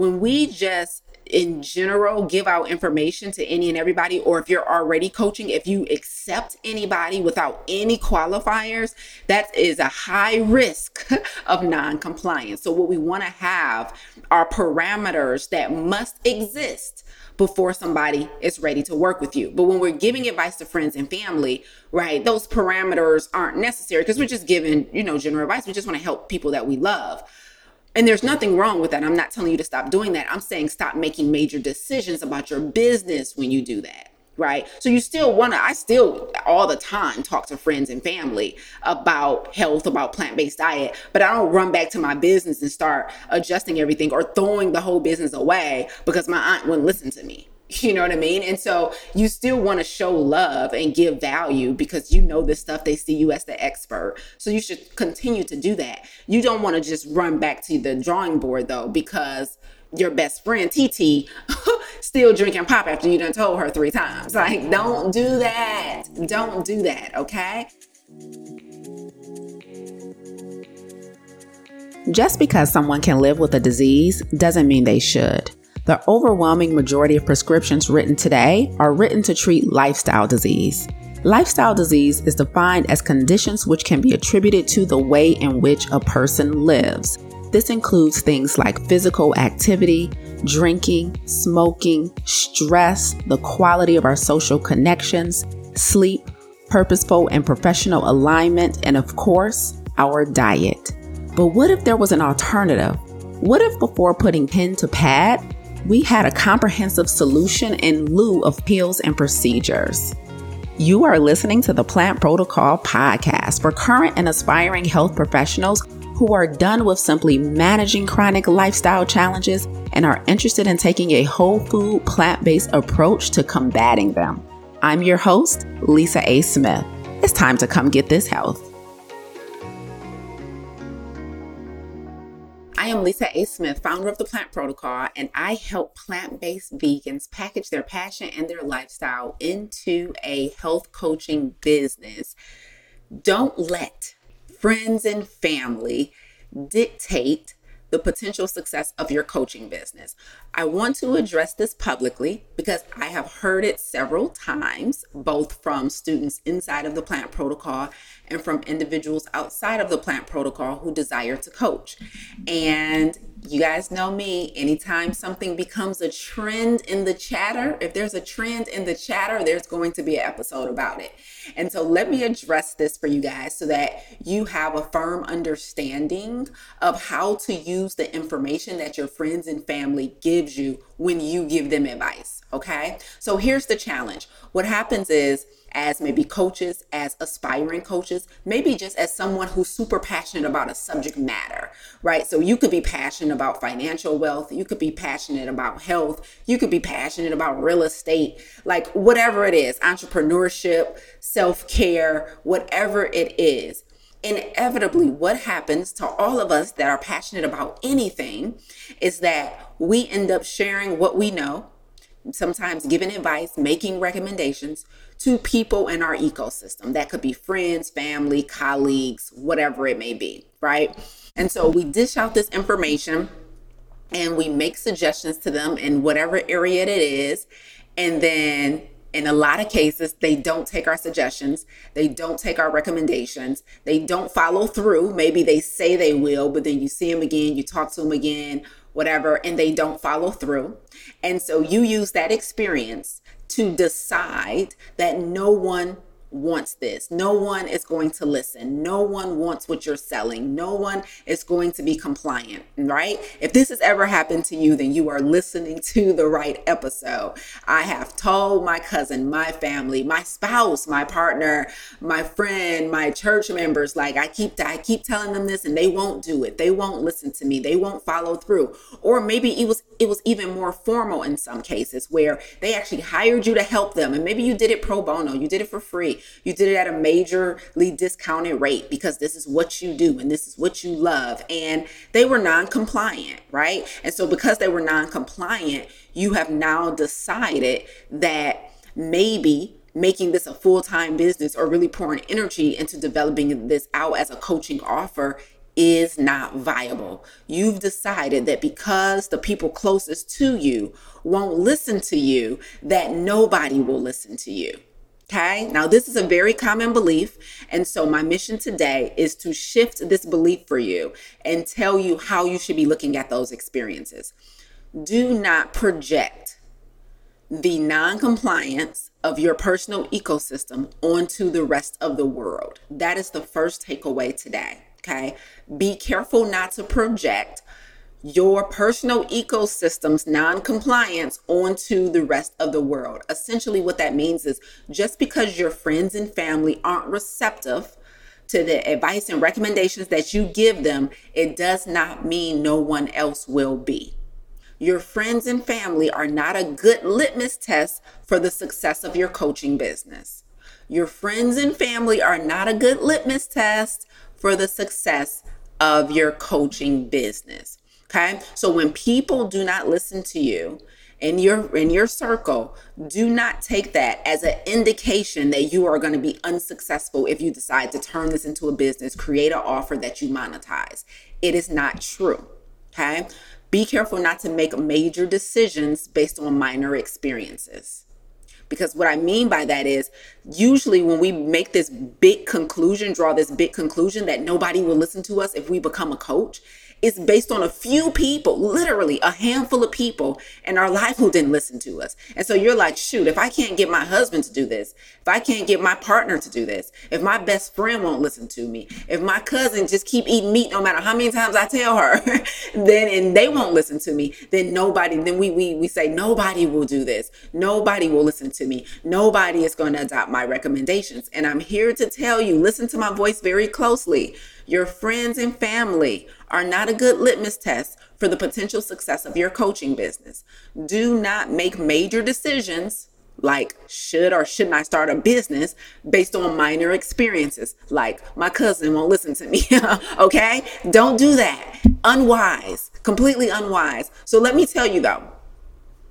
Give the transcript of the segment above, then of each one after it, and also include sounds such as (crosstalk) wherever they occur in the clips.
when we just in general give out information to any and everybody, or if you're already coaching, if you accept anybody without any qualifiers, that is a high risk (laughs) of non compliance. So, what we want to have are parameters that must exist before somebody is ready to work with you. But when we're giving advice to friends and family, right, those parameters aren't necessary because we're just giving, you know, general advice. We just want to help people that we love. And there's nothing wrong with that. I'm not telling you to stop doing that. I'm saying stop making major decisions about your business when you do that. Right. So you still want to, I still all the time talk to friends and family about health, about plant based diet, but I don't run back to my business and start adjusting everything or throwing the whole business away because my aunt wouldn't listen to me. You know what I mean? And so you still want to show love and give value because you know this stuff. They see you as the expert. So you should continue to do that. You don't want to just run back to the drawing board though, because your best friend TT (laughs) still drinking pop after you done told her three times. Like, don't do that. Don't do that, okay? Just because someone can live with a disease doesn't mean they should. The overwhelming majority of prescriptions written today are written to treat lifestyle disease. Lifestyle disease is defined as conditions which can be attributed to the way in which a person lives. This includes things like physical activity, drinking, smoking, stress, the quality of our social connections, sleep, purposeful and professional alignment, and of course, our diet. But what if there was an alternative? What if before putting pen to pad, we had a comprehensive solution in lieu of pills and procedures. You are listening to the Plant Protocol podcast for current and aspiring health professionals who are done with simply managing chronic lifestyle challenges and are interested in taking a whole food, plant based approach to combating them. I'm your host, Lisa A. Smith. It's time to come get this health. Am Lisa A. Smith, founder of the Plant Protocol, and I help plant based vegans package their passion and their lifestyle into a health coaching business. Don't let friends and family dictate the potential success of your coaching business. I want to address this publicly because I have heard it several times, both from students inside of the plant protocol and from individuals outside of the plant protocol who desire to coach. And you guys know me, anytime something becomes a trend in the chatter, if there's a trend in the chatter, there's going to be an episode about it. And so let me address this for you guys so that you have a firm understanding of how to use the information that your friends and family gives you when you give them advice. Okay. So here's the challenge. What happens is, as maybe coaches, as aspiring coaches, maybe just as someone who's super passionate about a subject matter, right? So you could be passionate about financial wealth, you could be passionate about health, you could be passionate about real estate, like whatever it is, entrepreneurship, self care, whatever it is. Inevitably, what happens to all of us that are passionate about anything is that we end up sharing what we know sometimes giving advice, making recommendations to people in our ecosystem. That could be friends, family, colleagues, whatever it may be, right? And so we dish out this information and we make suggestions to them in whatever area it is. And then in a lot of cases, they don't take our suggestions. They don't take our recommendations. They don't follow through. Maybe they say they will, but then you see them again, you talk to them again, whatever, and they don't follow through. And so you use that experience to decide that no one wants this. No one is going to listen. No one wants what you're selling. No one is going to be compliant, right? If this has ever happened to you, then you are listening (laughs) to the right episode. I have told my cousin, my family, my spouse, my partner, my friend, my church members like I keep I keep telling them this and they won't do it. They won't listen to me. They won't follow through. Or maybe it was it was even more formal in some cases where they actually hired you to help them and maybe you did it pro bono. You did it for free you did it at a majorly discounted rate because this is what you do and this is what you love. And they were non compliant, right? And so, because they were non compliant, you have now decided that maybe making this a full time business or really pouring energy into developing this out as a coaching offer is not viable. You've decided that because the people closest to you won't listen to you, that nobody will listen to you. Okay. Now, this is a very common belief. And so, my mission today is to shift this belief for you and tell you how you should be looking at those experiences. Do not project the non compliance of your personal ecosystem onto the rest of the world. That is the first takeaway today. Okay. Be careful not to project your personal ecosystem's non-compliance onto the rest of the world. Essentially what that means is just because your friends and family aren't receptive to the advice and recommendations that you give them, it does not mean no one else will be. Your friends and family are not a good litmus test for the success of your coaching business. Your friends and family are not a good litmus test for the success of your coaching business. Okay. So when people do not listen to you in your in your circle, do not take that as an indication that you are going to be unsuccessful if you decide to turn this into a business, create an offer that you monetize. It is not true. Okay. Be careful not to make major decisions based on minor experiences. Because what I mean by that is usually when we make this big conclusion, draw this big conclusion that nobody will listen to us if we become a coach, it's based on a few people, literally a handful of people in our life who didn't listen to us. And so you're like, shoot, if I can't get my husband to do this, if I can't get my partner to do this, if my best friend won't listen to me, if my cousin just keep eating meat no matter how many times I tell her, (laughs) then and they won't listen to me, then nobody, then we we we say nobody will do this. Nobody will listen to me. Nobody is going to adopt my recommendations. And I'm here to tell you, listen to my voice very closely. Your friends and family are not a good litmus test for the potential success of your coaching business. Do not make major decisions like should or shouldn't I start a business based on minor experiences like my cousin won't listen to me (laughs) okay? Don't do that. Unwise completely unwise. So let me tell you though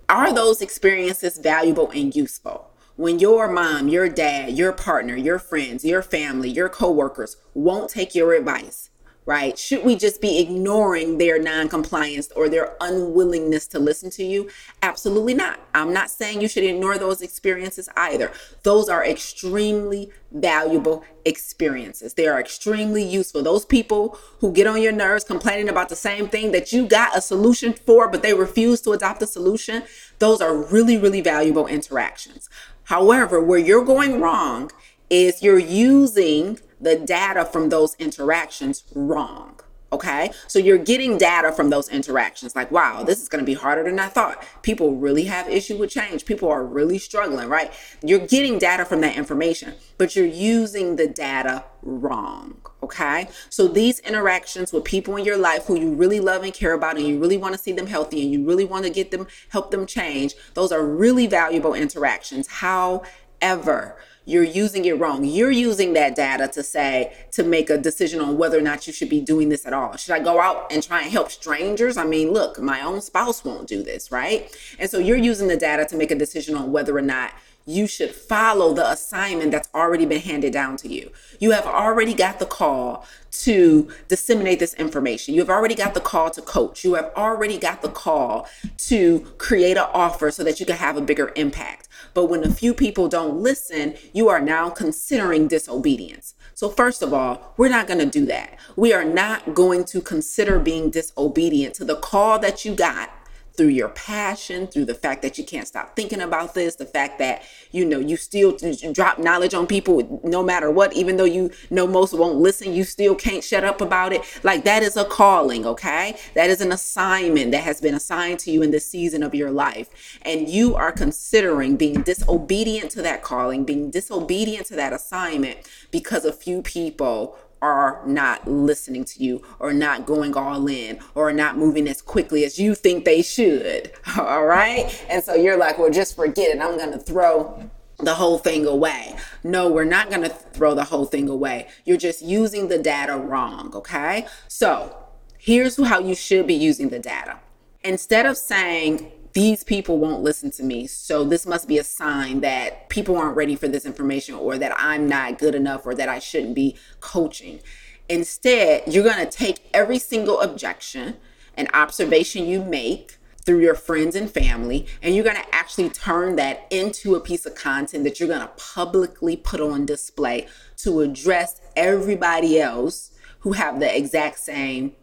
are those experiences valuable and useful? When your mom your dad your partner your friends your family your coworkers won't take your advice right? Should we just be ignoring their non-compliance or their unwillingness to listen to you? Absolutely not. I'm not saying you should ignore those experiences either. Those are extremely valuable experiences. They are extremely useful. Those people who get on your nerves complaining about the same thing that you got a solution for, but they refuse to adopt the solution, those are really, really valuable interactions. However, where you're going wrong is you're using the data from those interactions wrong. Okay. So you're getting data from those interactions like, wow, this is going to be harder than I thought. People really have issue with change. People are really struggling, right? You're getting data from that information, but you're using the data wrong. Okay. So these interactions with people in your life who you really love and care about and you really want to see them healthy and you really want to get them, help them change, those are really valuable interactions. However, you're using it wrong. You're using that data to say, to make a decision on whether or not you should be doing this at all. Should I go out and try and help strangers? I mean, look, my own spouse won't do this, right? And so you're using the data to make a decision on whether or not you should follow the assignment that's already been handed down to you. You have already got the call to disseminate this information. You have already got the call to coach. You have already got the call to create an offer so that you can have a bigger impact. But when a few people don't listen, you are now considering disobedience. So, first of all, we're not going to do that. We are not going to consider being disobedient to the call that you got through your passion, through the fact that you can't stop thinking about this, the fact that, you know, you still drop knowledge on people no matter what, even though you know most won't listen, you still can't shut up about it. Like that is a calling, okay? That is an assignment that has been assigned to you in this season of your life. And you are considering being disobedient to that calling, being disobedient to that assignment because a few people are not listening to you or not going all in or not moving as quickly as you think they should. (laughs) All right. And so you're like, well, just forget it. I'm going to throw the whole thing away. No, we're not going to throw the whole thing away. You're just using the data wrong. Okay. So here's how you should be using the data. Instead of saying, these people won't listen to me. So this must be a sign that people aren't ready for this information or that I'm not good enough or that I shouldn't be coaching. Instead, you're going to take every single objection and observation you make through your friends and family, and you're going to actually turn that into a piece of content that you're going to publicly put on display to address everybody else who have the exact same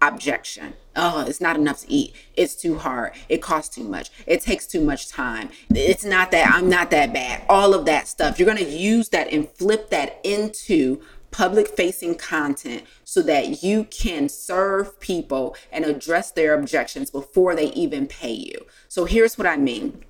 objection. Oh, it's not enough to eat. It's too hard. It costs too much. It takes too much time. It's not that I'm not that bad. All of that stuff. You're going to use that and flip that into public facing content so that you can serve people and address their objections before they even pay you. So here's what I mean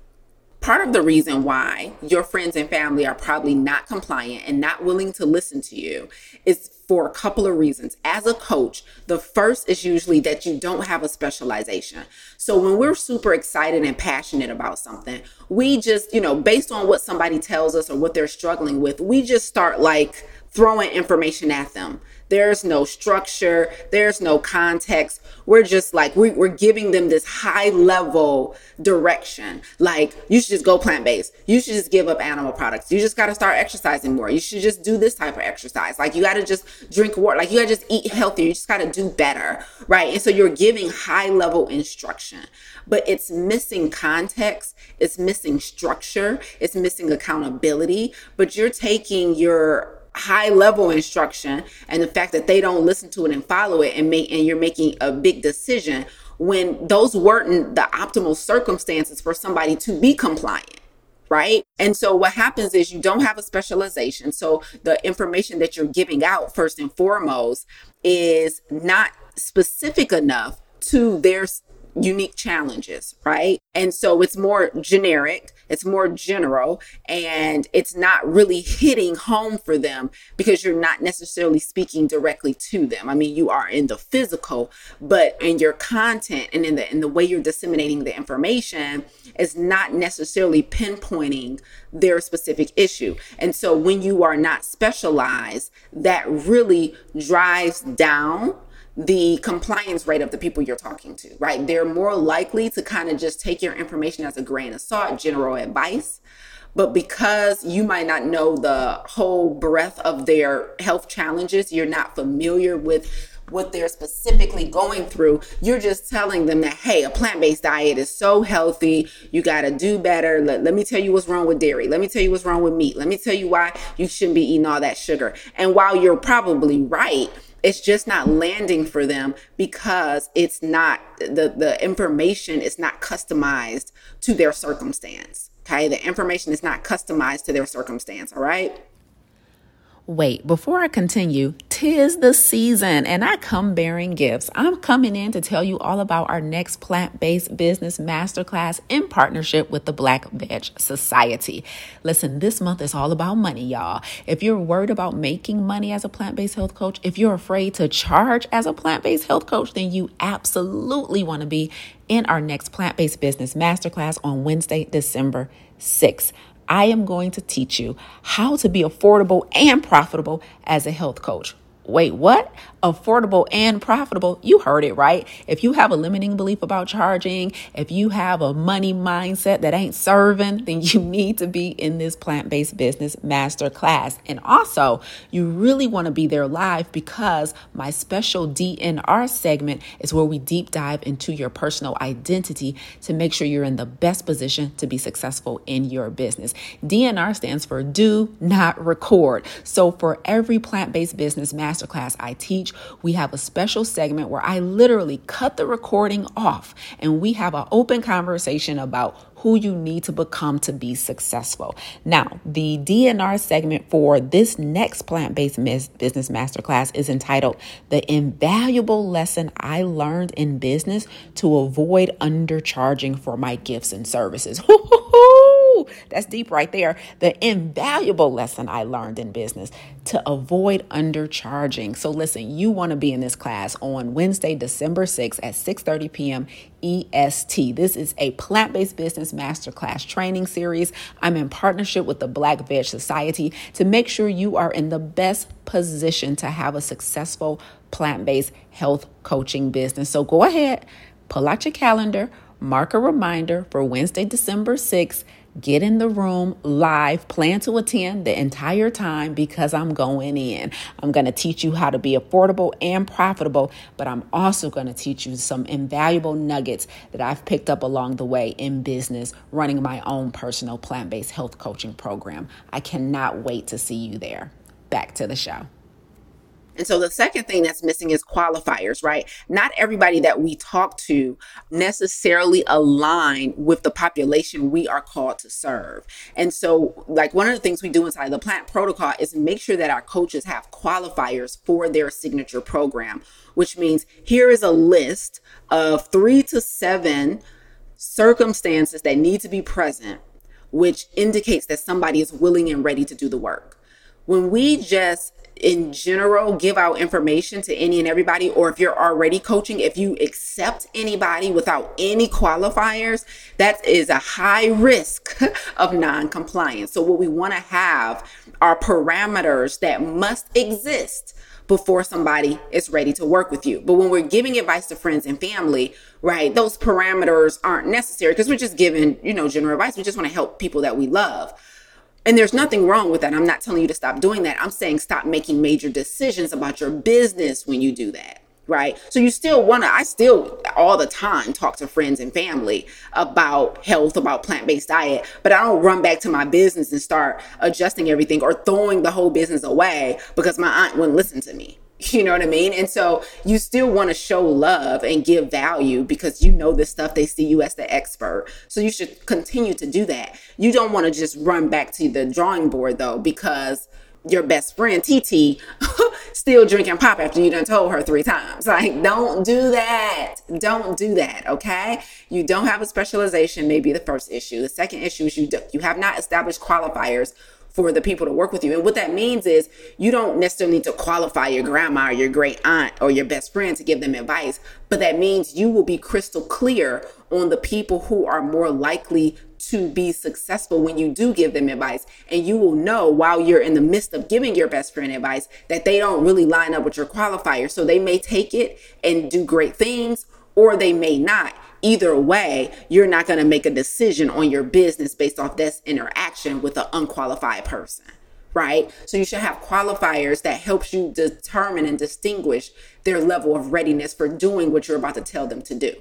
part of the reason why your friends and family are probably not compliant and not willing to listen to you is for a couple of reasons. As a coach, the first is usually that you don't have a specialization. So when we're super excited and passionate about something, we just, you know, based on what somebody tells us or what they're struggling with, we just start like throwing information at them. There's no structure, there's no context. We're just like, we, are giving them this high level direction. Like, you should just go plant based. You should just give up animal products. You just got to start exercising more. You should just do this type of exercise. Like, you got to just drink water. Like, you got to just eat healthier. You just got to do better. Right. And so you're giving high level instruction, but it's missing context. It's missing structure. It's missing accountability. But you're taking your high level instruction and the fact that they don't listen to it and follow it and make and you're making a big decision when those weren't the optimal circumstances for somebody to be compliant right and so what happens is you don't have a specialization so the information that you're giving out first and foremost is not specific enough to their unique challenges, right? And so it's more generic, it's more general, and it's not really hitting home for them because you're not necessarily speaking directly to them. I mean, you are in the physical, but in your content and in the in the way you're disseminating the information is not necessarily pinpointing their specific issue. And so when you are not specialized, that really drives down the compliance rate of the people you're talking to, right? They're more likely to kind of just take your information as a grain of salt, general advice. But because you might not know the whole breadth of their health challenges, you're not familiar with what they're specifically going through. You're just telling them that, hey, a plant based diet is so healthy. You got to do better. Let, let me tell you what's wrong with dairy. Let me tell you what's wrong with meat. Let me tell you why you shouldn't be eating all that sugar. And while you're probably right, it's just not landing for them because it's not the the information is not customized to their circumstance okay? The information is not customized to their circumstance all right Wait, before I continue, tis the season and I come bearing gifts. I'm coming in to tell you all about our next plant based business masterclass in partnership with the Black Veg Society. Listen, this month is all about money, y'all. If you're worried about making money as a plant based health coach, if you're afraid to charge as a plant based health coach, then you absolutely want to be in our next plant based business masterclass on Wednesday, December 6th. I am going to teach you how to be affordable and profitable as a health coach. Wait, what? affordable and profitable, you heard it right. If you have a limiting belief about charging, if you have a money mindset that ain't serving, then you (laughs) need to be in this plant based business master class. And also, you really want to be there live because my special DNR segment is where we deep dive into your personal identity to make sure you're in the best position to be successful in your business. DNR stands for do not record. So, for every plant based business masterclass I teach, we have a special segment where I literally cut the recording off and we have an open conversation about who you need to become to be successful. Now, the DNR segment for this next plant based business masterclass is entitled The Invaluable Lesson I Learned in Business to Avoid Undercharging for My Gifts and Services. (laughs) That's deep right there. The invaluable lesson I learned in business to avoid undercharging. So listen, you want to be in this class on Wednesday, December 6th at 6:30 p.m. EST. This is a plant-based business masterclass training series. I'm in partnership with the Black Veg Society to make sure you are in the best position to have a successful plant-based health coaching business. So go ahead, pull out your calendar, mark a reminder for Wednesday, December 6th. Get in the room live, plan to attend the entire time because I'm going in. I'm going to teach you how to be affordable and profitable, but I'm also going to teach you some invaluable nuggets that I've picked up along the way in business running my own personal plant based health coaching program. I cannot wait to see you there. Back to the show. And so the second thing that's missing is qualifiers, right? Not everybody that we talk to necessarily align with the population we are called to serve. And so, like, one of the things we do inside the plant protocol is make sure that our coaches have qualifiers for their signature program, which means here is a list of three to seven circumstances that need to be present, which indicates that somebody is willing and ready to do the work. When we just in general give out information to any and everybody, or if you're already coaching, if you accept anybody without any qualifiers, that is a high risk (laughs) of non compliance. So, what we want to have are parameters that must exist before somebody is ready to work with you. But when we're giving advice to friends and family, right, those parameters aren't necessary because we're just giving, you know, general advice. We just want to help people that we love. And there's nothing wrong with that. I'm not telling you to stop doing that. I'm saying stop making major decisions about your business when you do that. Right. So you still want to, I still all the time talk to friends and family about health, about plant based diet, but I don't run back to my business and start adjusting everything or throwing the whole business away because my aunt wouldn't listen to me. You know what I mean? And so you still want to show love and give value because you know this stuff. They see you as the expert. So you should continue to do that. You don't want to just run back to the drawing board though, because your best friend TT (laughs) still drinking pop after you done told her three times. Like, don't do that. Don't do that. Okay. You don't have a specialization, maybe the first issue. The second issue is you do, you have not established qualifiers for the people to work with you. And what that means is you don't necessarily need to qualify your grandma or your great aunt or your best friend to give them advice, but that means you will be crystal clear on the people who are more likely to be successful when you do give them advice. And you will know while you're in the midst of giving your best friend advice that they don't really line up with your qualifier. So they may take it and do great things, or they may not either way, you're not going to make a decision on your business based off this interaction with an unqualified person right so you should have qualifiers that helps you determine and distinguish their level of readiness for doing what you're about to tell them to do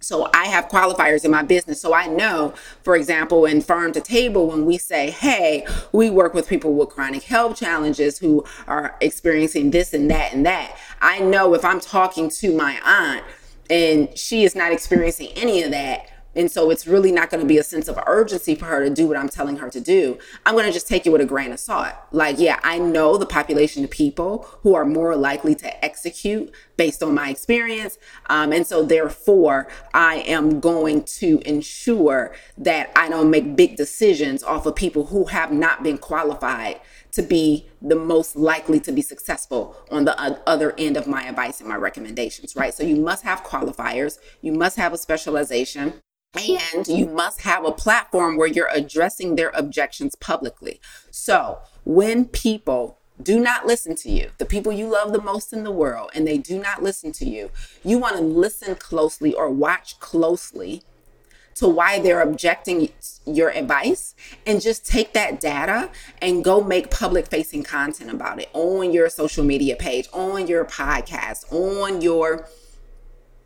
so I have qualifiers in my business. So I know, for example, in farm to table, when we say, hey, we work with people with chronic health challenges who are experiencing this and that and that. I know if I'm talking to my aunt and she is not experiencing any of that and so it's really not going to be a sense of urgency for her to do what I'm telling her to do. I'm going to just take it with a grain of salt. Like, yeah, I know the population of people who are more likely to execute based on my experience. Um, and so therefore, I am going to ensure that I don't make big decisions off of people who have not been qualified to be the most likely to be successful on the other end of my advice and my recommendations, right? So you must have qualifiers, you must have a specialization. And you must have a platform where you're addressing their objections publicly. So when people do not listen to you, the people you love the most in the world, and they do not listen to you, you want to listen closely or watch closely to why they're objecting your advice and just take that data and go make public facing content about it on your social media page, on your podcast, on your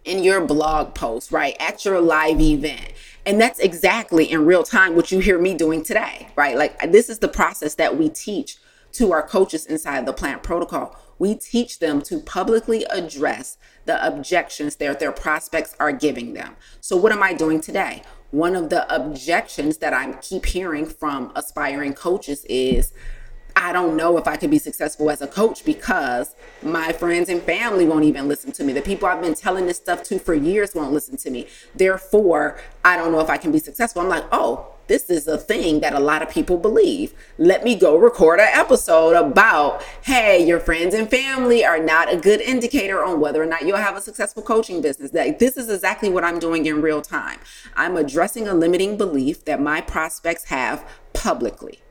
in your blog post, right? At your live event. And that's exactly in real time what you hear me doing today, right? Like this is the process that we teach to our coaches inside the plant protocol. We teach them to publicly address the objections that their prospects are giving them. So, what am I doing today? One of the objections that I keep hearing from aspiring coaches is, I don't know if I could be successful as a coach because my friends and family won't even listen to me. The people I've been telling this stuff to for years won't listen to me. Therefore, I don't know if I can be successful. I'm like, oh, this is a thing that a lot of people believe. Let me go record an episode about, hey, your friends and family are not a good indicator on whether or not you'll have a successful coaching business. Like, this is exactly what I'm doing in real time. I'm addressing a limiting belief that my prospects have publicly.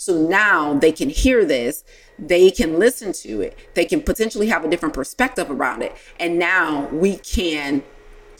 So now they can hear this, they can listen to it, they can potentially have a different perspective around it. And now we can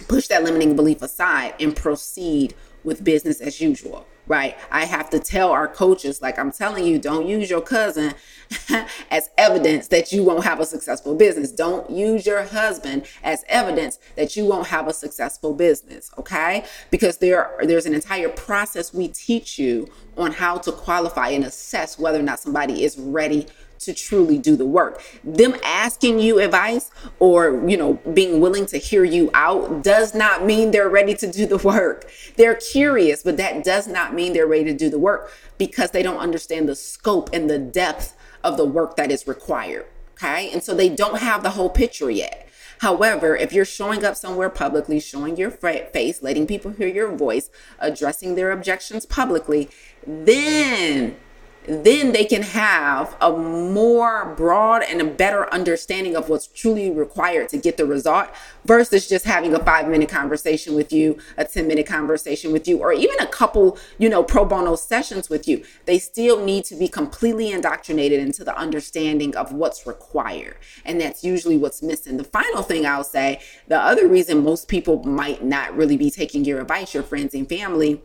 push that limiting belief aside and proceed with business as usual right? I have to tell our coaches, like I'm telling you, don't use your cousin (laughs) as evidence that you won't have a successful business. Don't use your husband as evidence that you won't have a successful business, okay? Because there there's an entire process we teach you on how to qualify and assess whether or not somebody is ready to truly do the work. Them asking you advice or, you know, being willing to hear you out does not mean they're ready to do the work. They're curious, but that does not mean they're ready to do the work because they don't understand the scope and the depth of the work that is required. Okay. And so they don't have the whole picture yet. However, if you're showing up somewhere publicly, showing your face, letting people hear your voice, addressing their objections publicly, then then they can have a more broad and a better understanding of what's truly required to get the result versus just having a five minute conversation with you, a 10 minute conversation with you, or even a couple, you know, pro bono sessions with you. They still need to be completely indoctrinated into the understanding of what's required. And that's usually what's missing. The final thing I'll say the other reason most people might not really be taking your advice, your friends and family,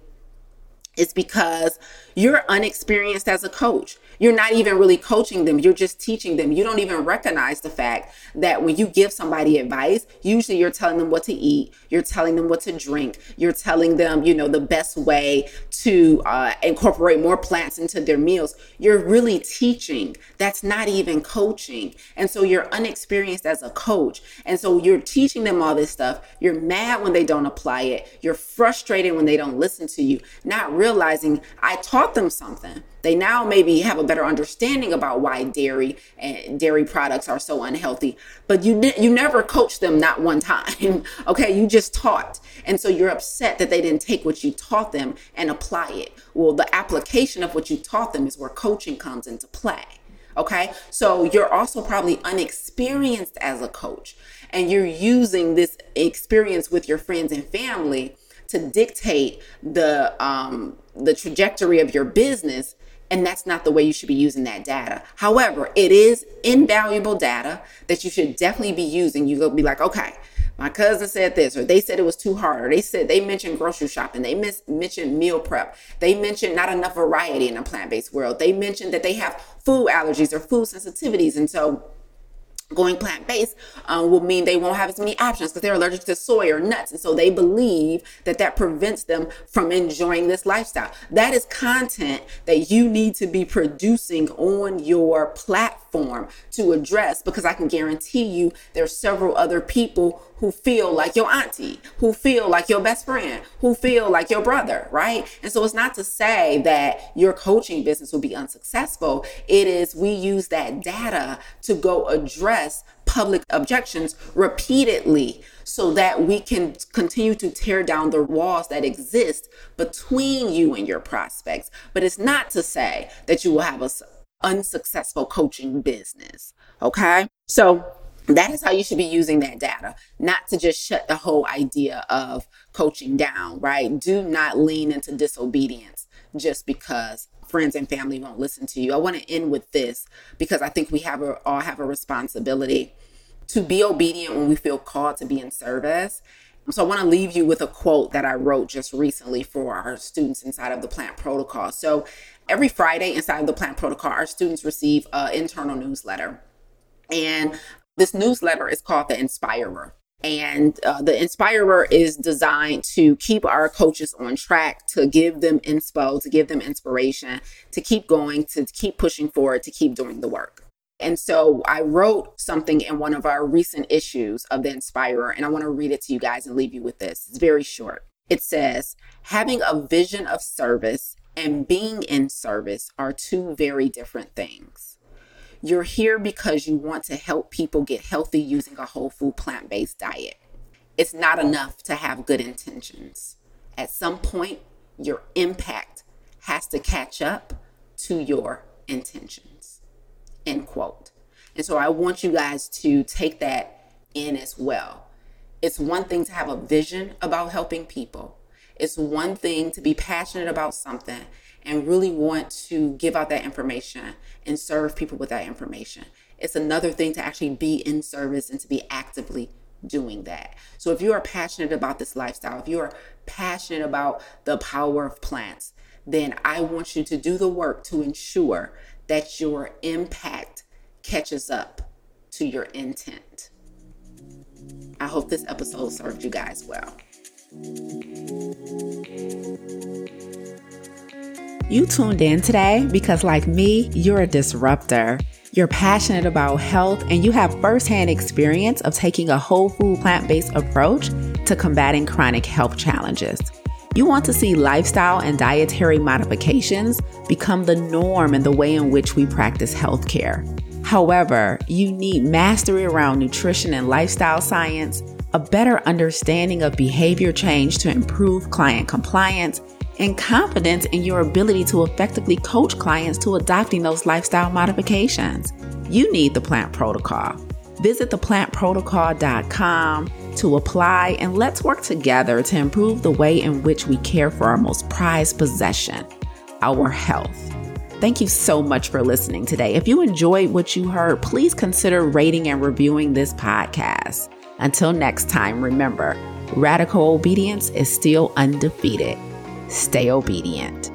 is because you're unexperienced as a coach. You're not even really coaching them, you're just teaching them. You don't even recognize the fact that when you give somebody advice, usually you're telling them what to eat, you're telling them what to drink, you're telling them, you know, the best way to uh, incorporate more plants into their meals. You're really teaching. That's not even coaching. And so you're unexperienced as a coach. And so you're teaching them all this stuff. You're mad when they don't apply it. You're frustrated when they don't listen to you, not realizing I taught them something. They now maybe have a better understanding about why dairy and dairy products are so unhealthy, but you you never coached them not one time. (laughs) okay, you just taught. And so you're upset that they didn't take what you taught them and apply it. Well, the application of what you taught them is where coaching comes into play. Okay, so you're also probably unexperienced as a coach, and you're using this experience with your friends and family to dictate the um, the trajectory of your business and that's not the way you should be using that data. However, it is invaluable data that you should definitely be using. You go be like, okay, my cousin said this, or they said it was too hard, or they said they mentioned grocery shopping, they mis- mentioned meal prep, they mentioned not enough variety in a plant based world, they mentioned that they have food allergies or food sensitivities. And so going plant based um, will mean they won't have as many options because they're allergic to soy or nuts. And so they believe that that prevents them from enjoying this lifestyle. That is content that you need to be producing on your platform to address because I can guarantee you there's several other people who feel like your auntie, who feel like your best friend, who feel like your brother, right? And so it's not to say that your coaching business will be unsuccessful. It is we use that data to go address public objections repeatedly so that we can continue to tear down the walls that exist between you and your prospects. But it's not to say that you will have a unsuccessful coaching business. Okay. So that is how you should be using that data, not to just shut the whole idea of coaching down, right? Do not lean into disobedience just because friends and family won't listen to you. I want to end with this because I think we have a, all have a responsibility to be obedient when we feel called to be in service. So I want to leave you with a quote that I wrote just recently for our students inside of the plant protocol. So every Friday inside of the plant protocol, our students receive an internal newsletter. And this newsletter is called The Inspirer. And uh, the Inspirer is designed to keep our coaches on track, to give them inspo, to give them inspiration, to keep going, to keep pushing forward, to keep doing the work. And so I wrote something in one of our recent issues of The Inspirer, and I want to read it to you guys and leave you with this. It's very short. It says, having a vision of service and being in service are two very different things. You're here because you want to help people get healthy using a whole food plant based diet. It's not enough to have good intentions. At some point, your impact has to catch up to your intentions. End quote. And so I want you guys to take that in as well. It's one thing to have a vision about helping people, it's one thing to be passionate about something and really want to give out that information and serve people with that information. It's another thing to actually be in service and to be actively doing that. So if you are passionate about this lifestyle, if you are passionate about the power of plants, then I want you to do the work to ensure that your impact catches up to your intent. I hope this episode served you guys well. You tuned in today because, like me, you're a disruptor. You're passionate about health and you have firsthand experience of taking a whole food plant based approach to combating chronic health challenges. You want to see lifestyle and dietary modifications become the norm in the way in which we practice healthcare. However, you need mastery around nutrition and lifestyle science, a better understanding of behavior change to improve client compliance, and confidence in your ability to effectively coach clients to adopting those lifestyle modifications. You need the plant protocol. Visit theplantprotocol.com to apply and let's work together to improve the way in which we care for our most prized possession, our health. Thank you so much for listening today. If you enjoyed what you heard, please consider rating and reviewing this podcast. Until next time, remember radical obedience is still undefeated. Stay obedient.